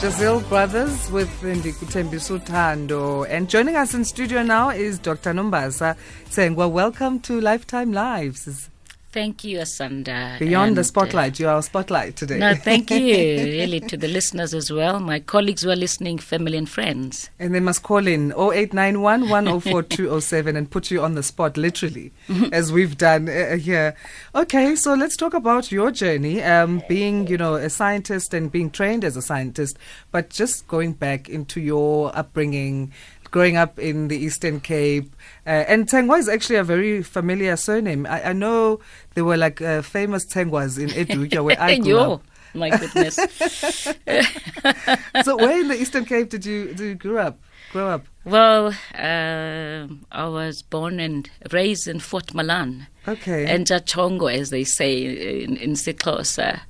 Jazil Brothers with Ndikutembiso Thando. And joining us in studio now is Dr. Nombasa saying, well, welcome to Lifetime Lives. Thank you, Asanda. Beyond And, the uh, spotlight, you are our spotlight today. no, thank you, really, to the listeners as well, my colleagues who are listening, family and friends. And they must call in 0891 104 207 and put you on the spot, literally, as we've done uh, here. Okay, so let's talk about your journey, um, being, you know, a scientist and being trained as a scientist, but just going back into your upbringing, growing up in the Eastern Cape. Uh, and Tsengwa is actually a very familiar surname. I, I know there were like uh, famous Tsengwas in Idutywa where I grew up. my goodness. So where in the Eastern Cape did you, did you grow up? Grow up? well, um I was born and raised in Fort Malan, Okay. and Jachongo, as they say in, in isiXhosa,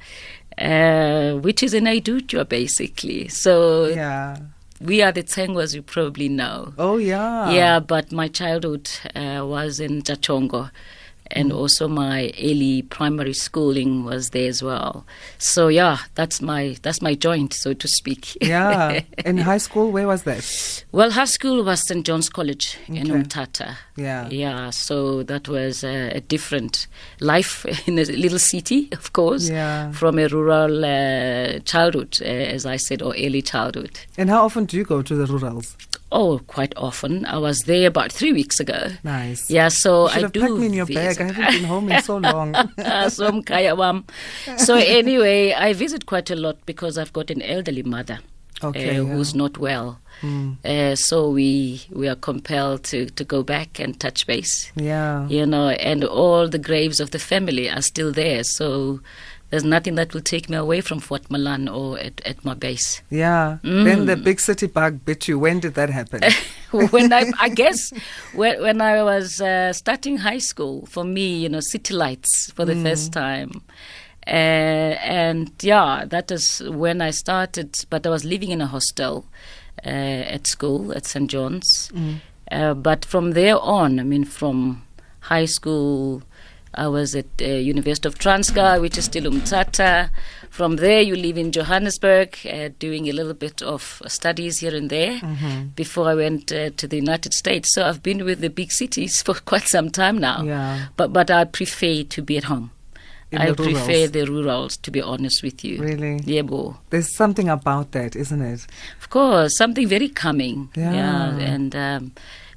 uh, which is in Idutywa, basically. So yeah. We are the Tsengwas you probably know. Oh yeah. Yeah, but my childhood uh, was in Chachongo. And Mm. also my early primary schooling was there as well. So yeah, that's my that's my joint, so to speak. Yeah. In high school, where was that? well, high school was St John's College in Okay. Umtata. Yeah. Yeah, so that was uh, a different life in a little city, of course, Yeah. from a rural uh, childhood, uh, as I said, or early childhood. And how often do you go to the rurals? Oh, quite often. I was there about three weeks ago. Nice. Yeah, so I have do. packed me in your bag. I haven't been home in so long. so, mkhaya wam. so anyway, I visit quite a lot because I've got an elderly mother Okay, uh, yeah. who's not well. Mm. Uh, so we we are compelled to, to go back and touch base. Yeah. You know, and all the graves of the family are still there. So there's nothing that will take me away from Fort Malan or at, at my base. Yeah. Mm. Then the big city bug bit you. When did that happen? when I, I guess when, when I was uh, starting high school, for me, you know, city lights for the first time. Uh, and yeah, that is when I started. But I was living in a hostel uh, at school at St. John's. Uh, but from there on, I mean, from high school, I was at uh, University of Transkei, which is still Umtata. From there, you live in Johannesburg, uh, doing a little bit of studies here and there before I went uh, to the United States. So I've been with the big cities for quite some time now. Yeah. But but I prefer to be at home. In I the prefer the rurals, to be honest with you. Really? Yeah, bo. There's something about that, isn't it? Of course, something very calming. Yeah. and um,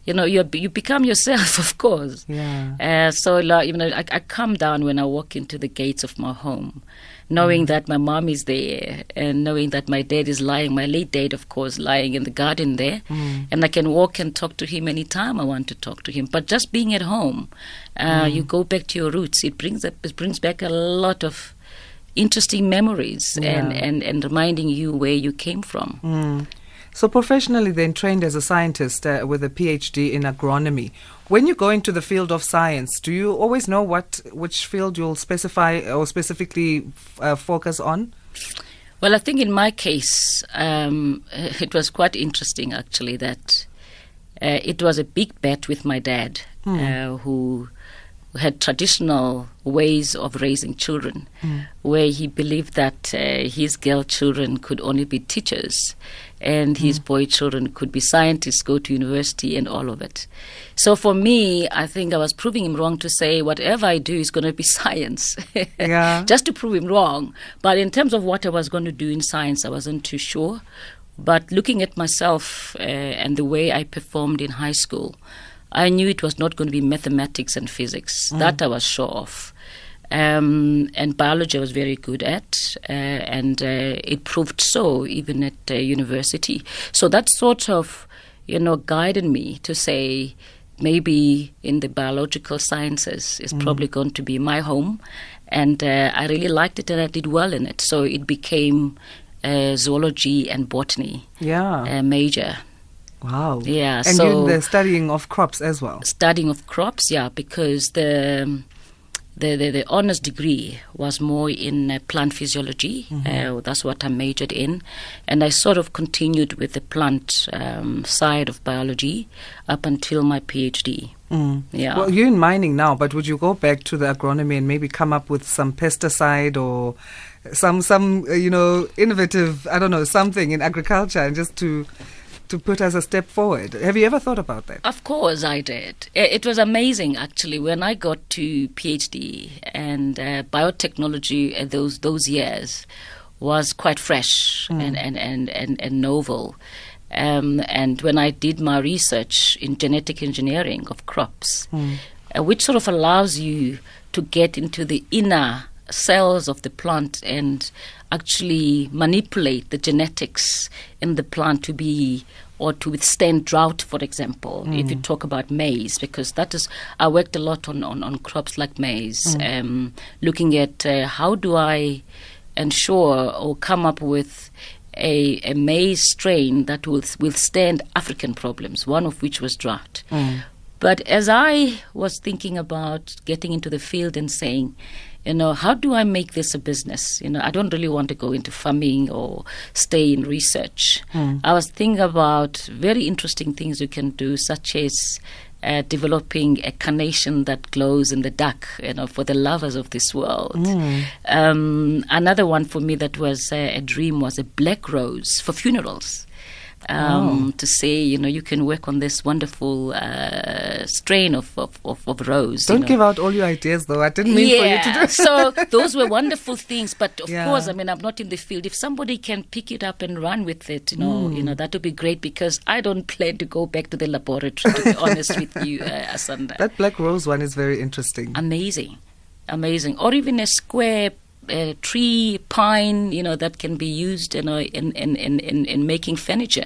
you know, you you become yourself, of course. Yeah. Uh, so, like, you know, I, I calm down when I walk into the gates of my home, knowing that my mom is there and knowing that my dad is lying, my late dad, of course, lying in the garden there. And I can walk and talk to him anytime I want to talk to him. But just being at home, uh, you go back to your roots. It brings up, it brings back a lot of interesting memories and, and, and reminding you where you came from. Mm. So professionally, then trained as a scientist uh, with a PhD in agronomy. When you go into the field of science, do you always know what which field you'll specify or specifically uh, focus on? Well, I think in my case, um, it was quite interesting actually that uh, it was a big bet with my dad, uh, who had traditional ways of raising children, where he believed that uh, his girl children could only be teachers and his boy children could be scientists, go to university, and all of it. So for me, I think I was proving him wrong to say whatever I do is going to be science. Yeah. Just to prove him wrong. But in terms of what I was going to do in science, I wasn't too sure. But looking at myself uh, and the way I performed in high school, I knew it was not going to be mathematics and physics. That I was sure of. Um, and biology I was very good at, uh, and uh, it proved so even at uh, university. So that sort of, you know, guided me to say maybe in the biological sciences is probably going to be my home, and uh, I really liked it and I did well in it. So it became uh, zoology and botany Yeah. uh, major. wow. Yeah, And so you're the studying of crops as well. studying of crops, yeah, because the the, the, the honors degree was more in uh, plant physiology. Uh, that's what I majored in. And I sort of continued with the plant um, side of biology up until my PhD. Mm. Yeah. Well, you're in mining now, but would you go back to the agronomy and maybe come up with some pesticide or some some uh, you know innovative I don't know something in agriculture and just to to put us a step forward? Have you ever thought about that? Of course, I did. It was amazing, actually, when I got to PhD and uh, biotechnology uh, those those years was quite fresh and, and, and, and, and novel. Um, and when I did my research in genetic engineering of crops, uh, which sort of allows you to get into the inner cells of the plant and actually manipulate the genetics in the plant to be or to withstand drought, for example, if you talk about maize, because that is, I worked a lot on, on, on crops like maize, um, looking at uh, how do I ensure or come up with a, a maize strain that will withstand African problems, one of which was drought. But as I was thinking about getting into the field and saying, you know, how do I make this a business? You know, I don't really want to go into farming or stay in research. I was thinking about very interesting things you can do, such as uh, developing a carnation that glows in the dark, you know, for the lovers of this world. Um, another one for me that was uh, a dream was a black rose for funerals. Um, To say, you know, you can work on this wonderful uh, strain of, of, of, of rose. Don't know. give out all your ideas, though. I didn't mean for you to do so those were wonderful things, but of Yeah. course, I mean, I'm not in the field. If somebody can pick it up and run with it, you know, Hmm. you know, that would be great because I don't plan to go back to the laboratory. To be honest with you, uh, Asanda. That black rose one is very interesting. amazing, amazing, or even a square. Uh, tree, pine, you know, that can be used, you know, in in, in, in, in making furniture.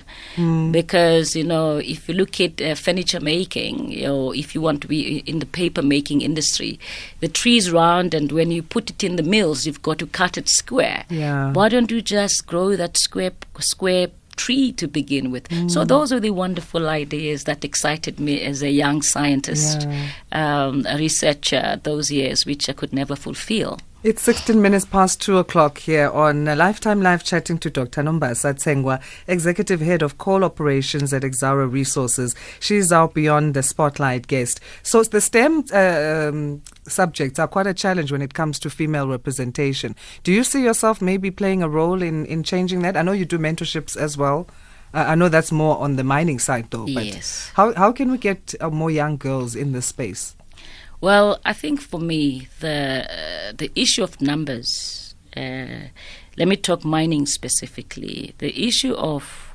Because you know, if you look at uh, furniture making, you know, if you want to be in the paper making industry, the tree is round, and when you put it in the mills, you've got to cut it square. Yeah. Why don't you just grow that square square tree to begin with? So those are the wonderful ideas that excited me as a young scientist, um, a researcher those years, which I could never fulfill. It's 16 minutes past 2 o'clock here on Lifetime Live chatting to Dr. Nombasa Tsengwa, Executive Head of Coal Operations at Exxaro Resources. She's our Beyond the Spotlight guest. So the STEM uh, um, subjects are quite a challenge when it comes to female representation. Do you see yourself maybe playing a role in, in changing that? I know you do mentorships as well. Uh, I know that's more on the mining side though. But Yes. How, how can we get uh, more young girls in this space? Well, I think for me, the uh, the issue of numbers. Uh, let me talk mining specifically. The issue of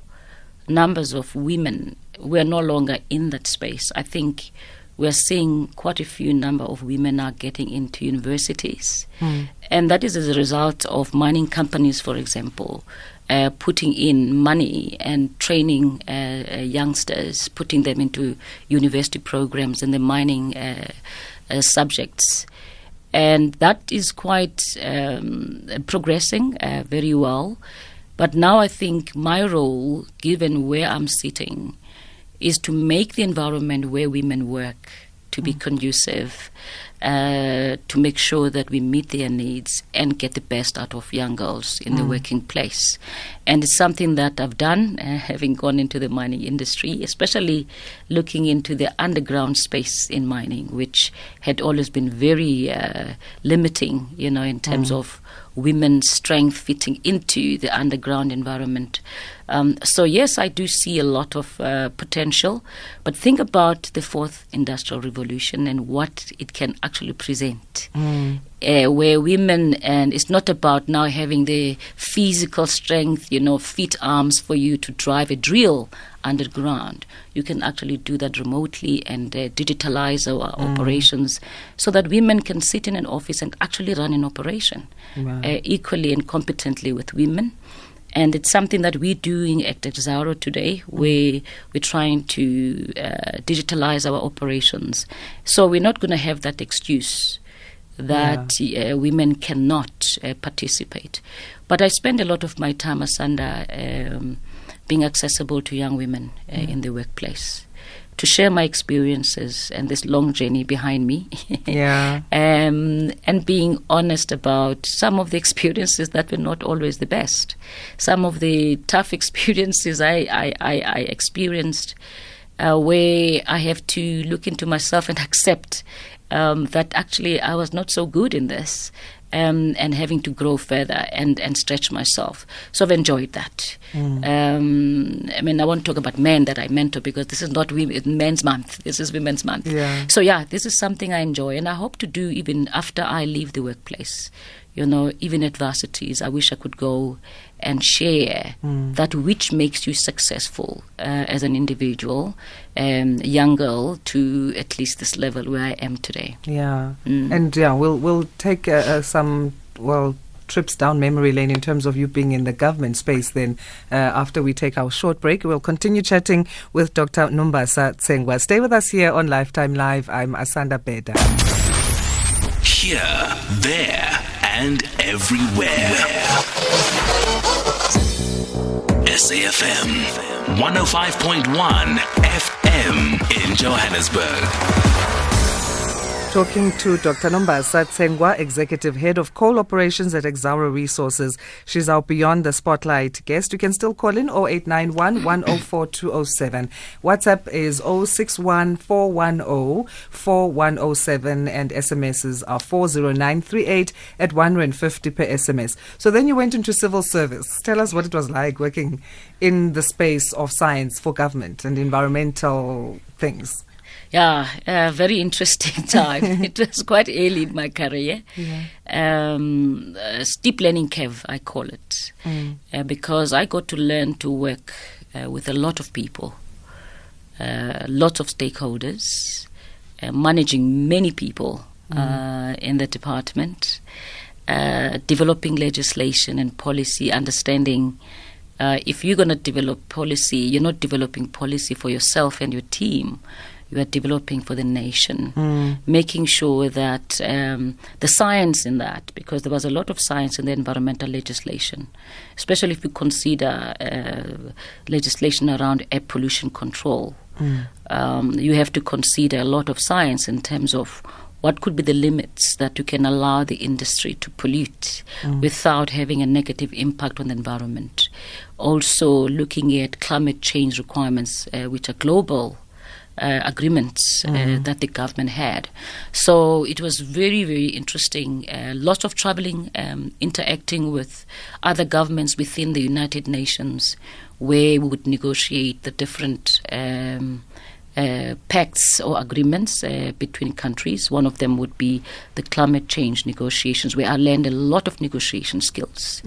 numbers of women. We're no longer in that space. I think we're seeing quite a few number of women are getting into universities, and that is as a result of mining companies, for example. Uh, putting in money and training uh, uh, youngsters, putting them into university programs in the mining uh, subjects. And that is quite um, progressing uh, very well. But now I think my role, given where I'm sitting, is to make the environment where women work to be conducive, uh, to make sure that we meet their needs and get the best out of young girls in the working place. And it's something that I've done, uh, having gone into the mining industry, especially looking into the underground space in mining, which had always been very uh, limiting, you know, in terms of women's strength fitting into the underground environment. Um, so, yes, I do see a lot of uh, potential, but think about the fourth industrial revolution and what it can actually present. Uh, where women, and it's not about now having the physical strength, you know, feet, arms for you to drive a drill underground. You can actually do that remotely and uh, digitalize our operations so that women can sit in an office and actually run an operation Wow. uh, equally and competently with women. And it's something that we're doing at Exxaro today, where we're trying to uh, digitalize our operations. So we're not going to have that excuse that uh, women cannot uh, participate. But I spend a lot of my time, Asanda, um, being accessible to young women uh, in the workplace. to share my experiences and this long journey behind me. Yeah. um, and being honest about some of the experiences that were not always the best. Some of the tough experiences I, I, I, I experienced uh, where I have to look into myself and accept um, that actually I was not so good in this. Um, and having to grow further and, and stretch myself. So I've enjoyed that. Um, I mean, I won't talk about men that I mentor because this is not women, men's month. This is women's month. Yeah. So yeah, this is something I enjoy, and I hope to do even after I leave the workplace. You know, even at varsities, I wish I could go and share that which makes you successful uh, as an individual, um, young girl, to at least this level where I am today. Yeah, Mm. and yeah, we'll we'll take uh, uh, some well trips down memory lane in terms of you being in the government space. Then, uh, after we take our short break, we'll continue chatting with Dr. Nombasa Tsengwa. Stay with us here on Lifetime Live. I'm Asanda Beda. Here, there, and everywhere. SAFM 105.1 FM in Johannesburg. Talking to Dr. Nombasa Tsengwa, Executive Head of Coal Operations at Exxaro Resources. She's our Beyond the Spotlight guest. You can still call in 0891 104 207. WhatsApp is 061 410 4107 and SMSs are 40938 at 150 per SMS. So then you went into civil service. Tell us what it was like working in the space of science for government and environmental things. Yeah, a very interesting time. it was quite early in my career. Um, a steep learning curve, I call it, uh, because I got to learn to work uh, with a lot of people, uh, lots of stakeholders, uh, managing many people uh, in the department, uh, developing legislation and policy, understanding. Uh, if you're going to develop policy, you're not developing policy for yourself and your team. You are developing for the nation, making sure that um, the science in that, because there was a lot of science in the environmental legislation, especially if you consider uh, legislation around air pollution control. Um, you have to consider a lot of science in terms of what could be the limits that you can allow the industry to pollute without having a negative impact on the environment. Also, looking at climate change requirements, uh, which are global. Uh, agreements uh, that the government had. So it was very, very interesting. Uh, lots of traveling, um, interacting with other governments within the United Nations, where we would negotiate the different um, uh, pacts or agreements uh, between countries. One of them would be the climate change negotiations, where I learned a lot of negotiation skills.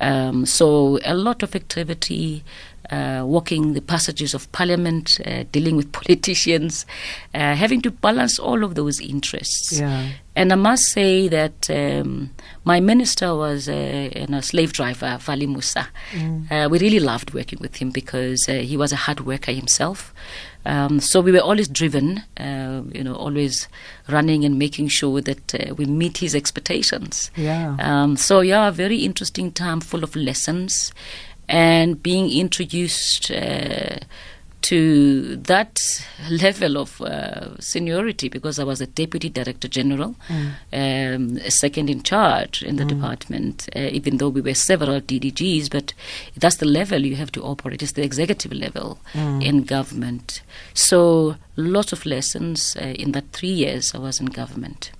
Um, so, a lot of activity. Uh, walking the passages of parliament, uh, dealing with politicians, uh, having to balance all of those interests. Yeah. And I must say that um, my minister was a, a slave driver, Valli Moosa. Uh, we really loved working with him because uh, he was a hard worker himself. Um, so we were always driven, uh, you know, always running and making sure that uh, we meet his expectations. Yeah. Um, so yeah, a very interesting time, full of lessons, and being introduced uh, to that level of uh, seniority because I was a deputy director general, um, second in charge in the department. Uh, even though we were several DDGs, but that's the level you have to operate. It's the executive level in government. So lots of lessons uh, in that three years I was in government.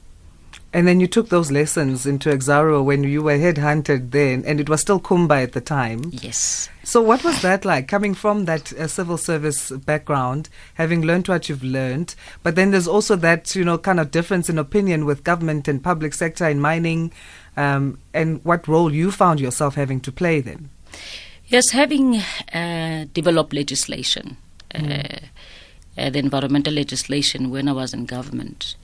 And then you took those lessons into Exxaro when you were headhunted then, and it was still Kumba at the time. Yes. So, what was that like coming from that uh, civil service background, having learned what you've learned? But then there's also that, you know, kind of difference in opinion with government and public sector in mining, um, and what role you found yourself having to play then. Yes, having uh, developed legislation, uh, uh, the environmental legislation when I was in government,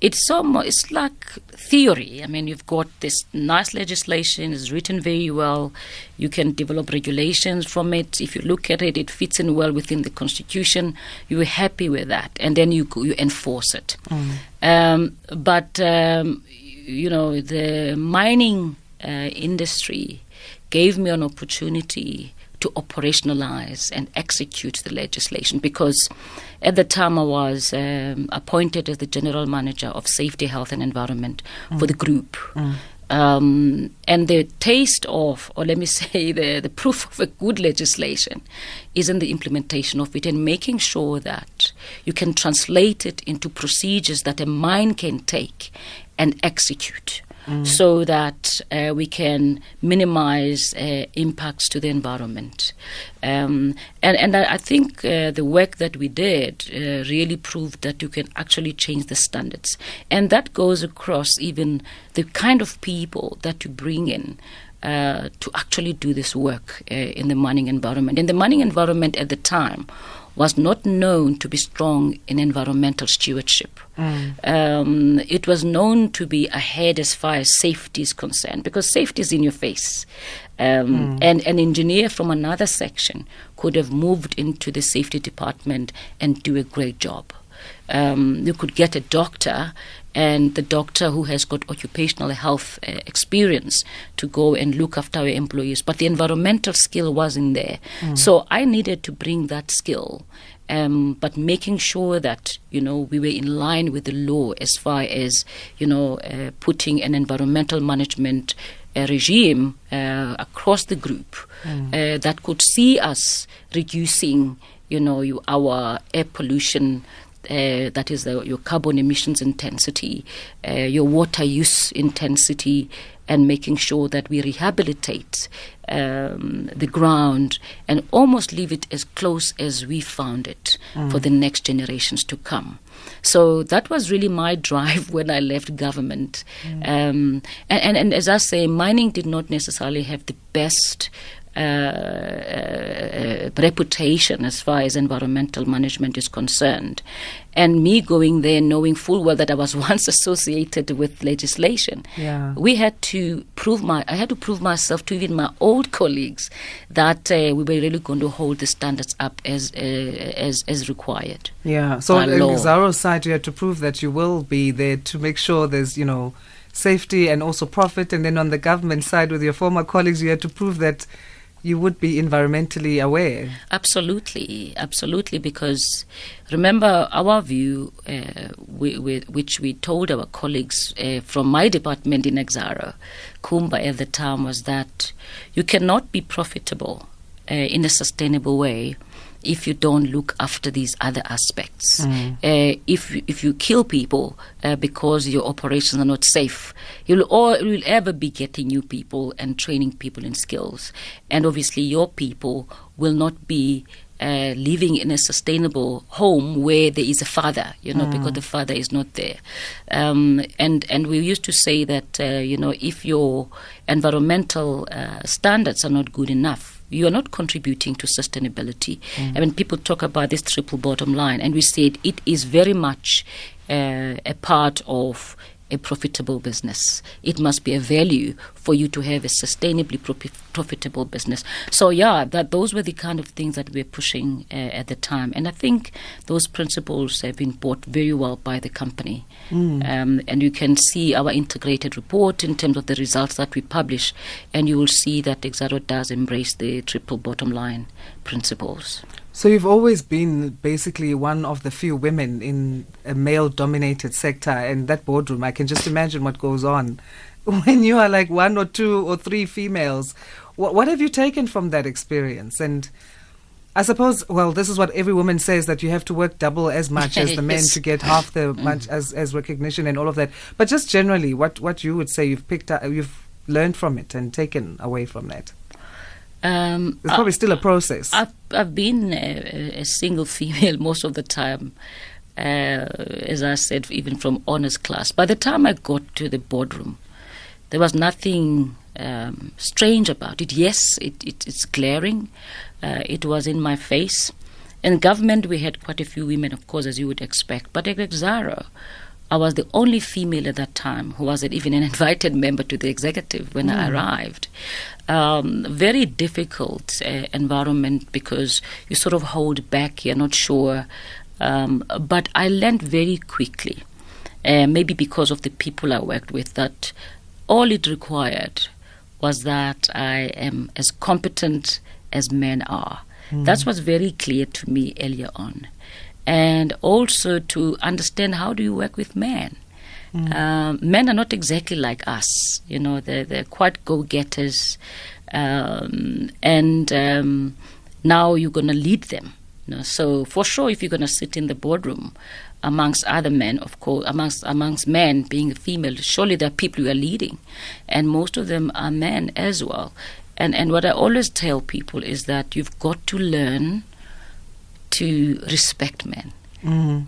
it's so mo- it's like theory. I mean, you've got this nice legislation, it's written very well. You can develop regulations from it. If you look at it, it fits in well within the constitution. You're happy with that, and then you you enforce it. Um, but um, you know, the mining uh, industry gave me an opportunity to operationalize and execute the legislation because at the time I was um, appointed as the general manager of safety, health, and environment for the group. Um, and the taste of, or let me say, the, the proof of a good legislation is in the implementation of it and making sure that you can translate it into procedures that a mine can take and execute. So that uh, we can minimize uh, impacts to the environment, um, and and I, I think uh, the work that we did uh, really proved that you can actually change the standards, and that goes across even the kind of people that you bring in uh, to actually do this work uh, in the mining environment. In the mining environment at the time was not known to be strong in environmental stewardship. Um, it was known to be ahead as far as safety is concerned because safety is in your face. Um, And an engineer from another section could have moved into the safety department and do a great job. Um, you could get a doctor and the doctor who has got occupational health uh, experience to go and look after our employees, but the environmental skill wasn't there. So I needed to bring that skill, um, but making sure that you know we were in line with the law as far as you know uh, putting an environmental management uh, regime uh, across the group uh, that could see us reducing you know you, our air pollution uh, that is the, your carbon emissions intensity, uh, your water use intensity, and making sure that we rehabilitate um, the ground and almost leave it as close as we found it for the next generations to come. So that was really my drive when I left government. Um, and, and, and as I say, mining did not necessarily have the best uh, uh, reputation as far as environmental management is concerned. And me going there knowing full well that I was once associated with legislation, Yeah. we had to prove my, I had to prove myself to even my old colleagues that uh, we were really going to hold the standards up as, uh, as, as required. Yeah. So on. Exxaro's side, you had to prove that you will be there to make sure there's, you know, safety and also profit. And then on the government side, with your former colleagues, you had to prove that you would be environmentally aware. Absolutely, absolutely. Because remember, our view, uh, we, we, which we told our colleagues uh, from my department in Exxaro, Kumba at the time, was that you cannot be profitable uh, in a sustainable way if you don't look after these other aspects. Uh, if you- if you kill people uh, because your operations are not safe, you'll all you'll ever be getting new people and training people in skills, and obviously your people will not be. Uh, living in a sustainable home where there is a father, you know, because the father is not there, um, and and we used to say that uh, you know if your environmental uh, standards are not good enough, you are not contributing to sustainability. I mean, people talk about this triple bottom line, and we said it is very much uh, a part of a profitable business. It must be a value for you to have a sustainably profi- profitable business. So yeah, that those were the kind of things that we were pushing uh, at the time, and I think those principles have been bought very well by the company. Um, and you can see our integrated report in terms of the results that we publish, and you will see that Exxaro does embrace the triple bottom line principles. So you've always been basically one of the few women in a male-dominated sector, and that boardroom. I can just imagine what goes on when you are like one or two or three females. What, what have you taken from that experience? And I suppose, well, this is what every woman says that you have to work double as much as the men to get half the mm. much as, as recognition and all of that. But just generally, what what you would say you've picked up, you've learned from it and taken away from that. Um, It's probably still a process. I've I've been a, a single female most of the time, uh, as I said, even from honors class. By the time I got to the boardroom, there was nothing um, strange about it. Yes, it, it, it's glaring. Uh, it was in my face. In government, we had quite a few women, of course, as you would expect. But at I was the only female at that time who was even an invited member to the executive when I arrived. Um, very difficult uh, environment because you sort of hold back, you're not sure. Um, but I learned very quickly, uh, maybe because of the people I worked with, that all it required was that I am as competent as men are. That was very clear to me earlier on. And also to understand how do you work with men. Um, men are not exactly like us, you know. They're they're quite go-getters, um, and um, now you're going to lead them. You know? So for sure, if you're going to sit in the boardroom amongst other men, of course, amongst amongst men being a female, surely there are people you are leading, and most of them are men as well. And and what I always tell people is that you've got to learn to respect men.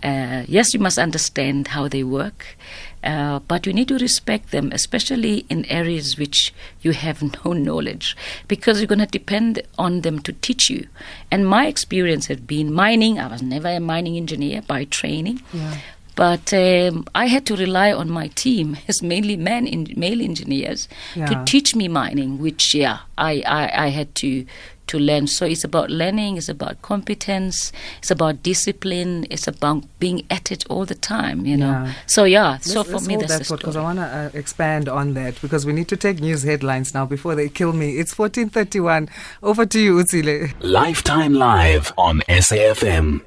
Uh, yes, you must understand how they work, uh, but you need to respect them, especially in areas which you have no knowledge, because you're going to depend on them to teach you. And my experience had been mining. I was never a mining engineer by training. Yeah. But um, I had to rely on my team as mainly men, in, male engineers, Yeah. to teach me mining, which yeah, I, I, I had to to learn. So it's about learning, it's about competence, it's about discipline, it's about being at it all the time. You know. Yeah. So yeah, so let's, for let's me hold that's that the because I want to uh, expand on that because we need to take news headlines now before they kill me. It's 14:31. Over to you, Utsile. Lifetime Live on SAFM.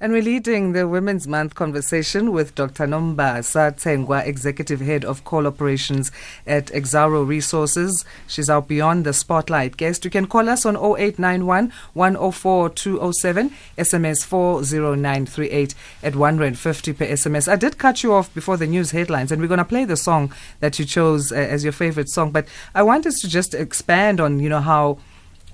And we're leading the Women's Month conversation with Dr. Nombasa Tsengwa, Executive Head of Coal Operations at Exxaro Resources. She's our Beyond the Spotlight guest. You can call us on 0891 104 207, SMS 40938 at 150 per SMS. I did cut you off before the news headlines, and we're going to play the song that you chose uh, as your favorite song. But I want us to just expand on, you know, how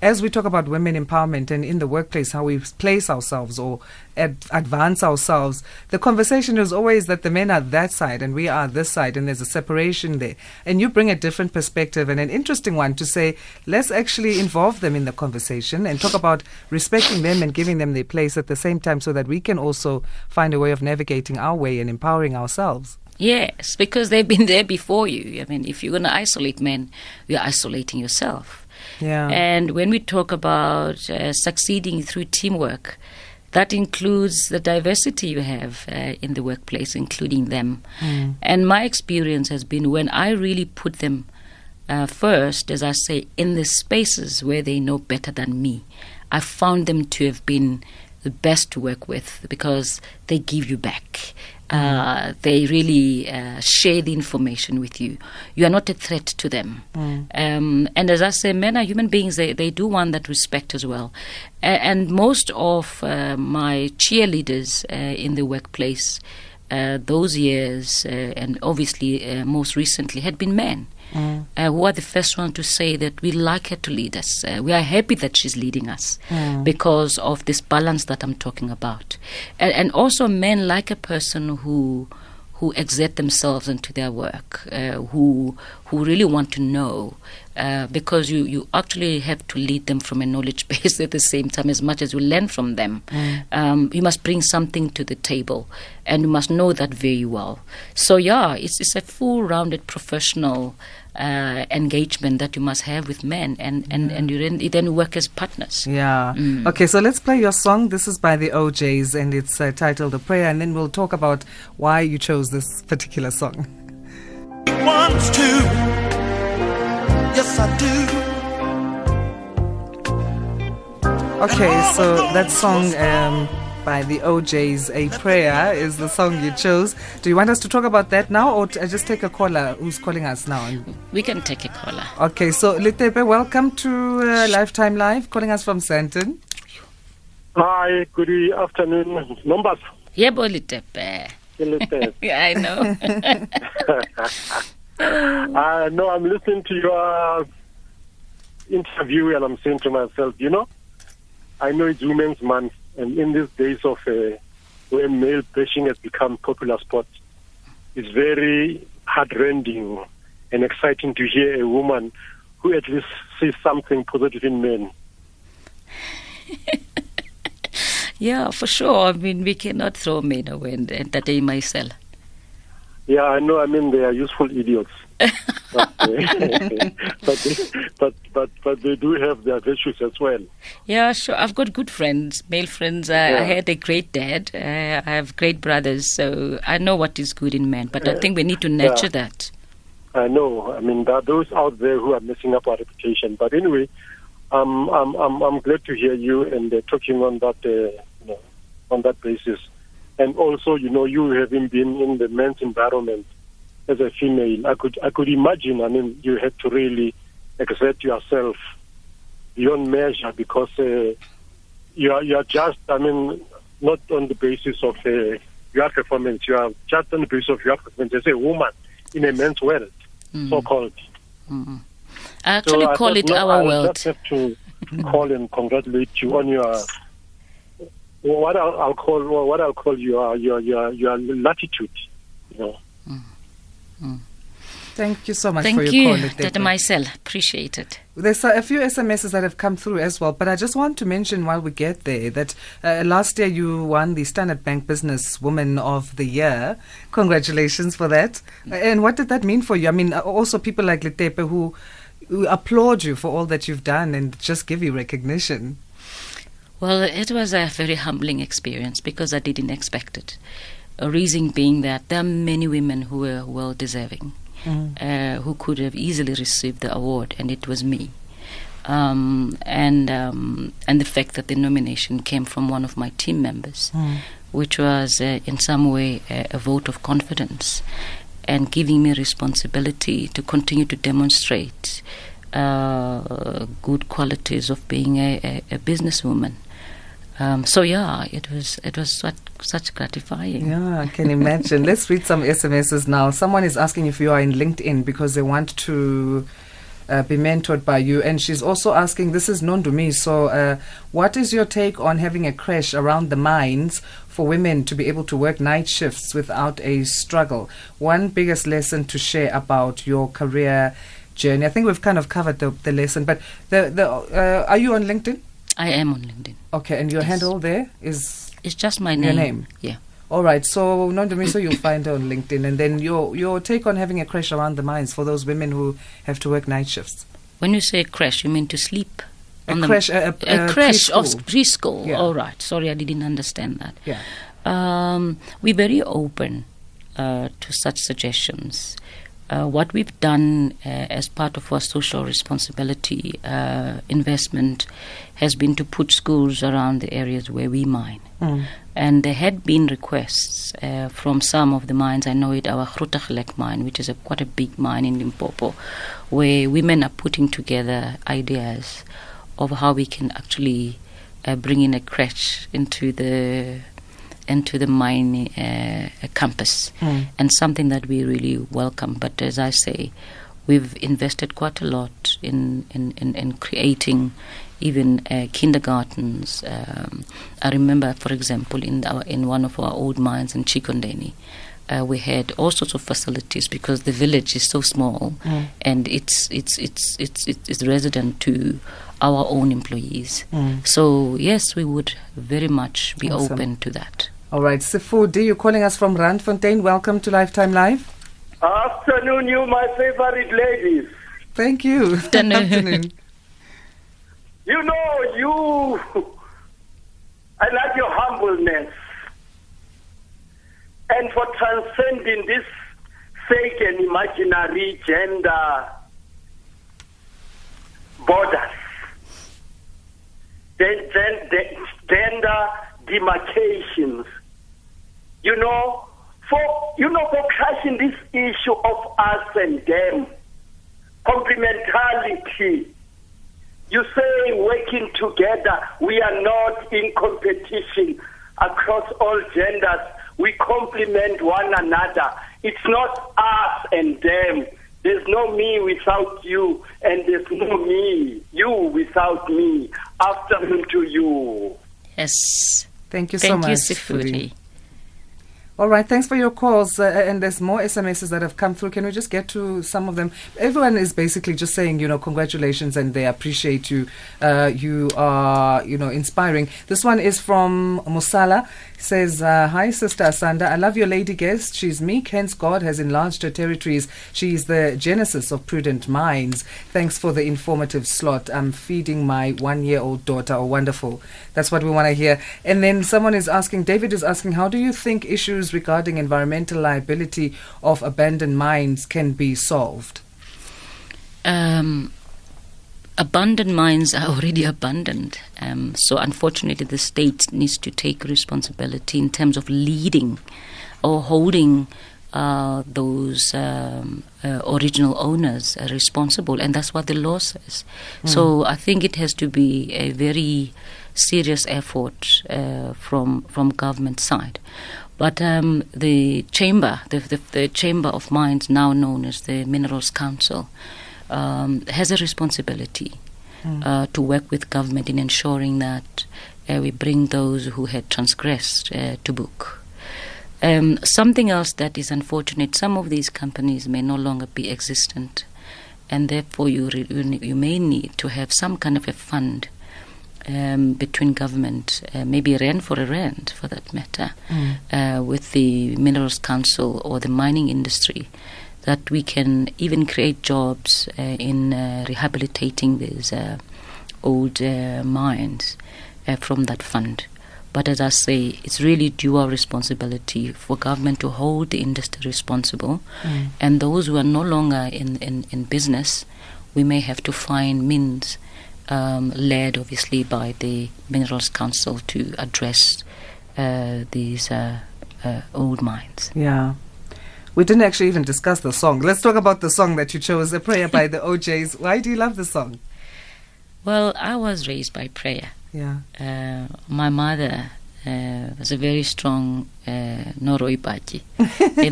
as we talk about women empowerment and in the workplace, how we place ourselves or ad- advance ourselves, the conversation is always that the men are that side and we are this side, and there's a separation there. And you bring a different perspective and an interesting one to say, let's actually involve them in the conversation and talk about respecting them and giving them their place at the same time so that we can also find a way of navigating our way and empowering ourselves. Yes, because they've been there before you. I mean, if you're going to isolate men, you're isolating yourself. Yeah. And when we talk about uh, succeeding through teamwork, that includes the diversity you have uh, in the workplace, including them. And my experience has been when I really put them uh, first, as I say, in the spaces where they know better than me, I found them to have been the best to work with because they give you back. Uh, they really uh, share the information with you. You are not a threat to them. Um, and as I say, men are human beings. They, they do want that respect as well. A- and most of uh, my cheerleaders uh, in the workplace, uh, those years, uh, and obviously uh, most recently, had been men. Uh, who are the first one to say that we like her to lead us. Uh, we are happy that she's leading us because of this balance that I'm talking about. And, and also, men like a person who who exert themselves into their work, uh, who who really want to know, uh, because you, you actually have to lead them from a knowledge base at the same time as much as you learn from them. Um, you must bring something to the table, and you must know that very well. So yeah, it's it's a full-rounded professional uh, engagement that you must have with men, and and and you then, you then work as partners. Yeah. Okay, so let's play your song. This is by the OJs and it's uh, titled A Prayer, and then we'll talk about why you chose this particular song. Wants to. Yes, I do. Okay, so that song um, by the OJs, A Prayer, is the song you chose. Do you want us to talk about that now or t- uh, just take a caller who's calling us now? We can take a caller. Okay, so Litepe, welcome to uh, Lifetime Live, calling us from Sandton. Hi, good afternoon. Numbers. Yebo Litepe. Elizabeth. Yeah, I know. uh, no, I'm listening to your interview and I'm saying to myself, you know, I know it's Women's Month, and in these days of uh, where male bashing has become popular sport, it's very heartrending and exciting to hear a woman who at least sees something positive in men. yeah, for sure. I mean, we cannot throw men away and entertain myself. Yeah, I know. I mean, they are useful idiots. but, uh, but, they, but but but they do have their virtues as well. Yeah, sure. I've got good friends, male friends. I, I had a great dad. Uh, I have great brothers, so I know what is good in men. But I think we need to nurture that. I know. I mean, there are those out there who are messing up our reputation. But anyway, I'm I'm I'm, I'm glad to hear you and uh, talking on that uh, you know, on that basis, and also you know you having been in the men's environment as a female, I could I could imagine. I mean, you had to really exert yourself beyond measure because uh, you are you are just I mean not on the basis of uh, your performance. You are just on the basis of your performance as a woman in a men's world, so called. I actually so call thought, it no, our I world. just have to call and congratulate you on your what I'll, I'll call what I'll call your your your your latitude. You know. Thank you so much Thank for your you, call. Tata Letepe. Maisel. Appreciate it. There's a, a few SMSs that have come through as well, but I just want to mention while we get there that uh, last year you won the Standard Bank Business Woman of the Year. Congratulations for that. Uh, And what did that mean for you? I mean, uh, also people like Letepe who, who applaud you for all that you've done and just give you recognition. Well, it was a very humbling experience because I didn't expect it. A reason being that there are many women who were well deserving, uh, who could have easily received the award, and it was me. Um, and um, and the fact that the nomination came from one of my team members, which was uh, in some way a, a vote of confidence, and giving me responsibility to continue to demonstrate uh, good qualities of being a, a, a businesswoman. Um, so yeah, it was it was such, such gratifying. Yeah, I can imagine. Let's read some SMSs now. Someone is asking if you are in LinkedIn because they want to uh, be mentored by you. And she's also asking, this is known to me, so uh, what is your take on having a crash around the mines for women to be able to work night shifts without a struggle? One biggest lesson to share about your career journey. I think we've kind of covered the, the lesson, but the, the, uh, are you on LinkedIn? I am on LinkedIn. Okay, and your Yes. handle there is It's just my name. Your name. Yeah. All right, so Nondomiso, you'll find her on LinkedIn, and then your your take on having a crash around the mines for those women who have to work night shifts. When you say crash, you mean to sleep? A the- crash, a, a, a crash of preschool. preschool. Yeah. All right. Sorry, I didn't understand that. Yeah. Um, we're very open uh, to such suggestions. Uh, what we've done uh, as part of our social responsibility uh, investment has been to put schools around the areas where we mine. Mm. And there had been requests uh, from some of the mines. I know it, our Grootegeluk mine, which is a, quite a big mine in Limpopo, where women are putting together ideas of how we can actually uh, bring in a crash into the into the mine uh, campus, Mm. and something that we really welcome. But as I say, we've invested quite a lot in in, in, in creating even uh, kindergartens. Um, I remember, for example, in our in one of our old mines in Tshikondeni. Uh, we had all sorts of facilities because the village is so small Mm. and it's it's it's it's it's resident to our own employees. Mm. So yes, we would very much be Awesome. open to that. All right, Sifudi, you're calling us from Randfontein. Welcome to Lifetime Live. Afternoon, you my favorite ladies. Thank you. Afternoon. You know, you. I like your humbleness. And for transcending this fake and imaginary gender borders, the, gen- the gender demarcations. You know, for you know, for crushing this issue of us and them, complementarity. You say working together, we are not in competition across all genders. We complement one another. It's not us and them. There's no me without you, and there's no me, you without me. Afternoon to you. Yes. Thank you so Thank much. you, Sifudi. All right, thanks for your calls. Uh, and there's more SMSs that have come through. Can we just get to some of them? Everyone is basically just saying, you know, congratulations and they appreciate you. Uh, you are, you know, inspiring. This one is from Musala. Says, uh, Hi, Sister Asanda. I love your lady guest. She's meek, hence God has enlarged her territories. She is the genesis of prudent minds. Thanks for the informative slot. I'm feeding my one year old daughter. Oh, wonderful. That's what we want to hear. And then someone is asking, David is asking, how do you think issues regarding environmental liability of abandoned mines can be solved? Um, abundant mines are already abundant. Um, so, unfortunately, the state needs to take responsibility in terms of leading or holding uh, those um, uh, original owners responsible, and that's what the law says. So I think it has to be a very serious effort uh, from from government side. But um, the chamber, the, the, the chamber of mines, now known as the Minerals Council, um, has a responsibility uh, to work with government in ensuring that uh, we bring those who had transgressed uh, to book. Um, something else that is unfortunate, some of these companies may no longer be existent, and therefore you, re- you may need to have some kind of a fund um, between government, uh, maybe a rand for a rand for that matter, uh, with the Minerals Council or the mining industry, that we can even create jobs uh, in uh, rehabilitating these uh, old uh, mines uh, from that fund. But as I say, it's really dual responsibility for government to hold the industry responsible, and those who are no longer in, in, in business, we may have to find means, um, led obviously by the Minerals Council, to address uh, these uh, uh, old mines. Yeah. We didn't actually even discuss the song. Let's talk about the song that you chose, A Prayer by the OJs. Why do you love the song? Well, I was raised by prayer. Yeah. Uh, my mother uh, was a very strong uh, in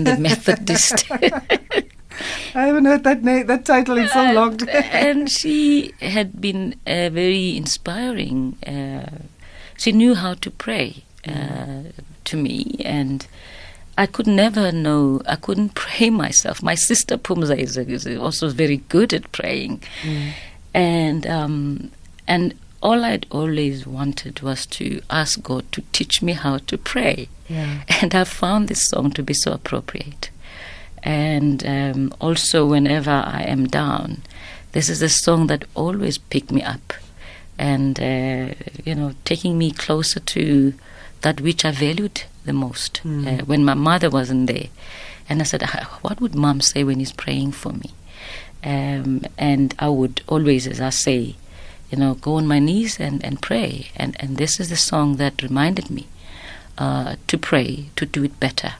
the Methodist. I haven't heard that name, that title in so long. and she had been uh, very inspiring. Uh, she knew how to pray uh, to me, and I could never know. I couldn't pray myself. My sister Pumza is, is also very good at praying, and um, and all I'd always wanted was to ask God to teach me how to pray. Yeah. And I found this song to be so appropriate. And um, also, whenever I am down, this is a song that always picked me up and, uh, you know, taking me closer to that which I valued the most uh, when my mother wasn't there. And I said, "Ah, What would mom say when he's praying for me? Um, and I would always, as I say, you know, go on my knees and, and pray. And, and this is the song that reminded me uh, to pray, to do it better,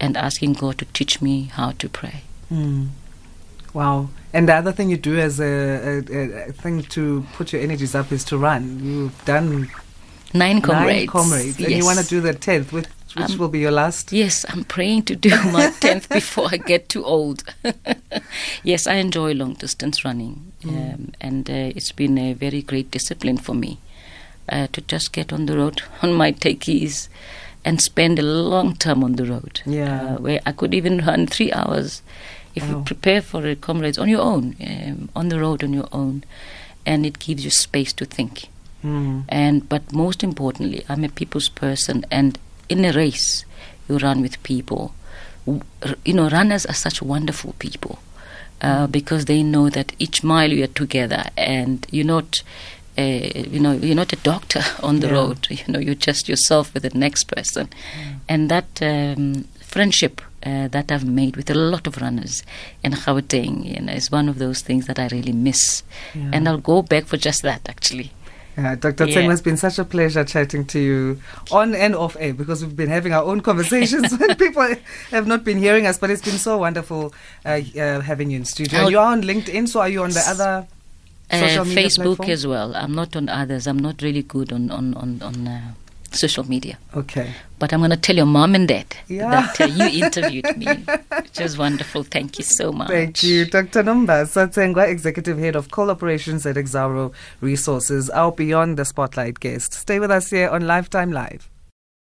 and asking God to teach me how to pray. Mm. Wow. And the other thing you do as a, a, a- thing to put your energies up is to run. You've done Nine nine comrades. comrades. And you want to do the 10th, which, which Um, will be your last. Yes, I'm praying to do my 10th before I get too old. yes, I enjoy long distance running, um, and uh, it's been a very great discipline for me uh, to just get on the road on my techies and spend a long time on the road. Yeah. Uh, where I could even run three hours if Wow. you prepare for it, comrades, on your own, um, on the road on your own, and it gives you space to think Mm. and but most importantly i'm a people's person and in a race you run with people. You know runners are such wonderful people uh, because they know that each mile you are together and you're not uh, you know you're not a doctor on the Yeah. road. You know you're just yourself with the next person. And that um, friendship uh, that I've made with a lot of runners in Gauteng you know, is one of those things that I really miss. Yeah. and I'll go back for just that actually Yeah, Dr. Yeah. Tseng, it's been such a pleasure chatting to you on and off air because we've been having our own conversations when people have not been hearing us. But it's been so wonderful uh, uh, having you in studio. And you are on LinkedIn, so are you on the other social Uh, media Facebook platform? as well. I'm not on others. I'm not really good on on on, on uh, social media. Okay. But I'm going to tell your mom and dad Yeah. that uh, you interviewed me, which was wonderful. Thank you so much. Thank you, Dr. Nombasa Tsengwa, Executive Head of Coal Operations at Exxaro Resources, our Beyond the Spotlight guest. Stay with us here on Lifetime Live.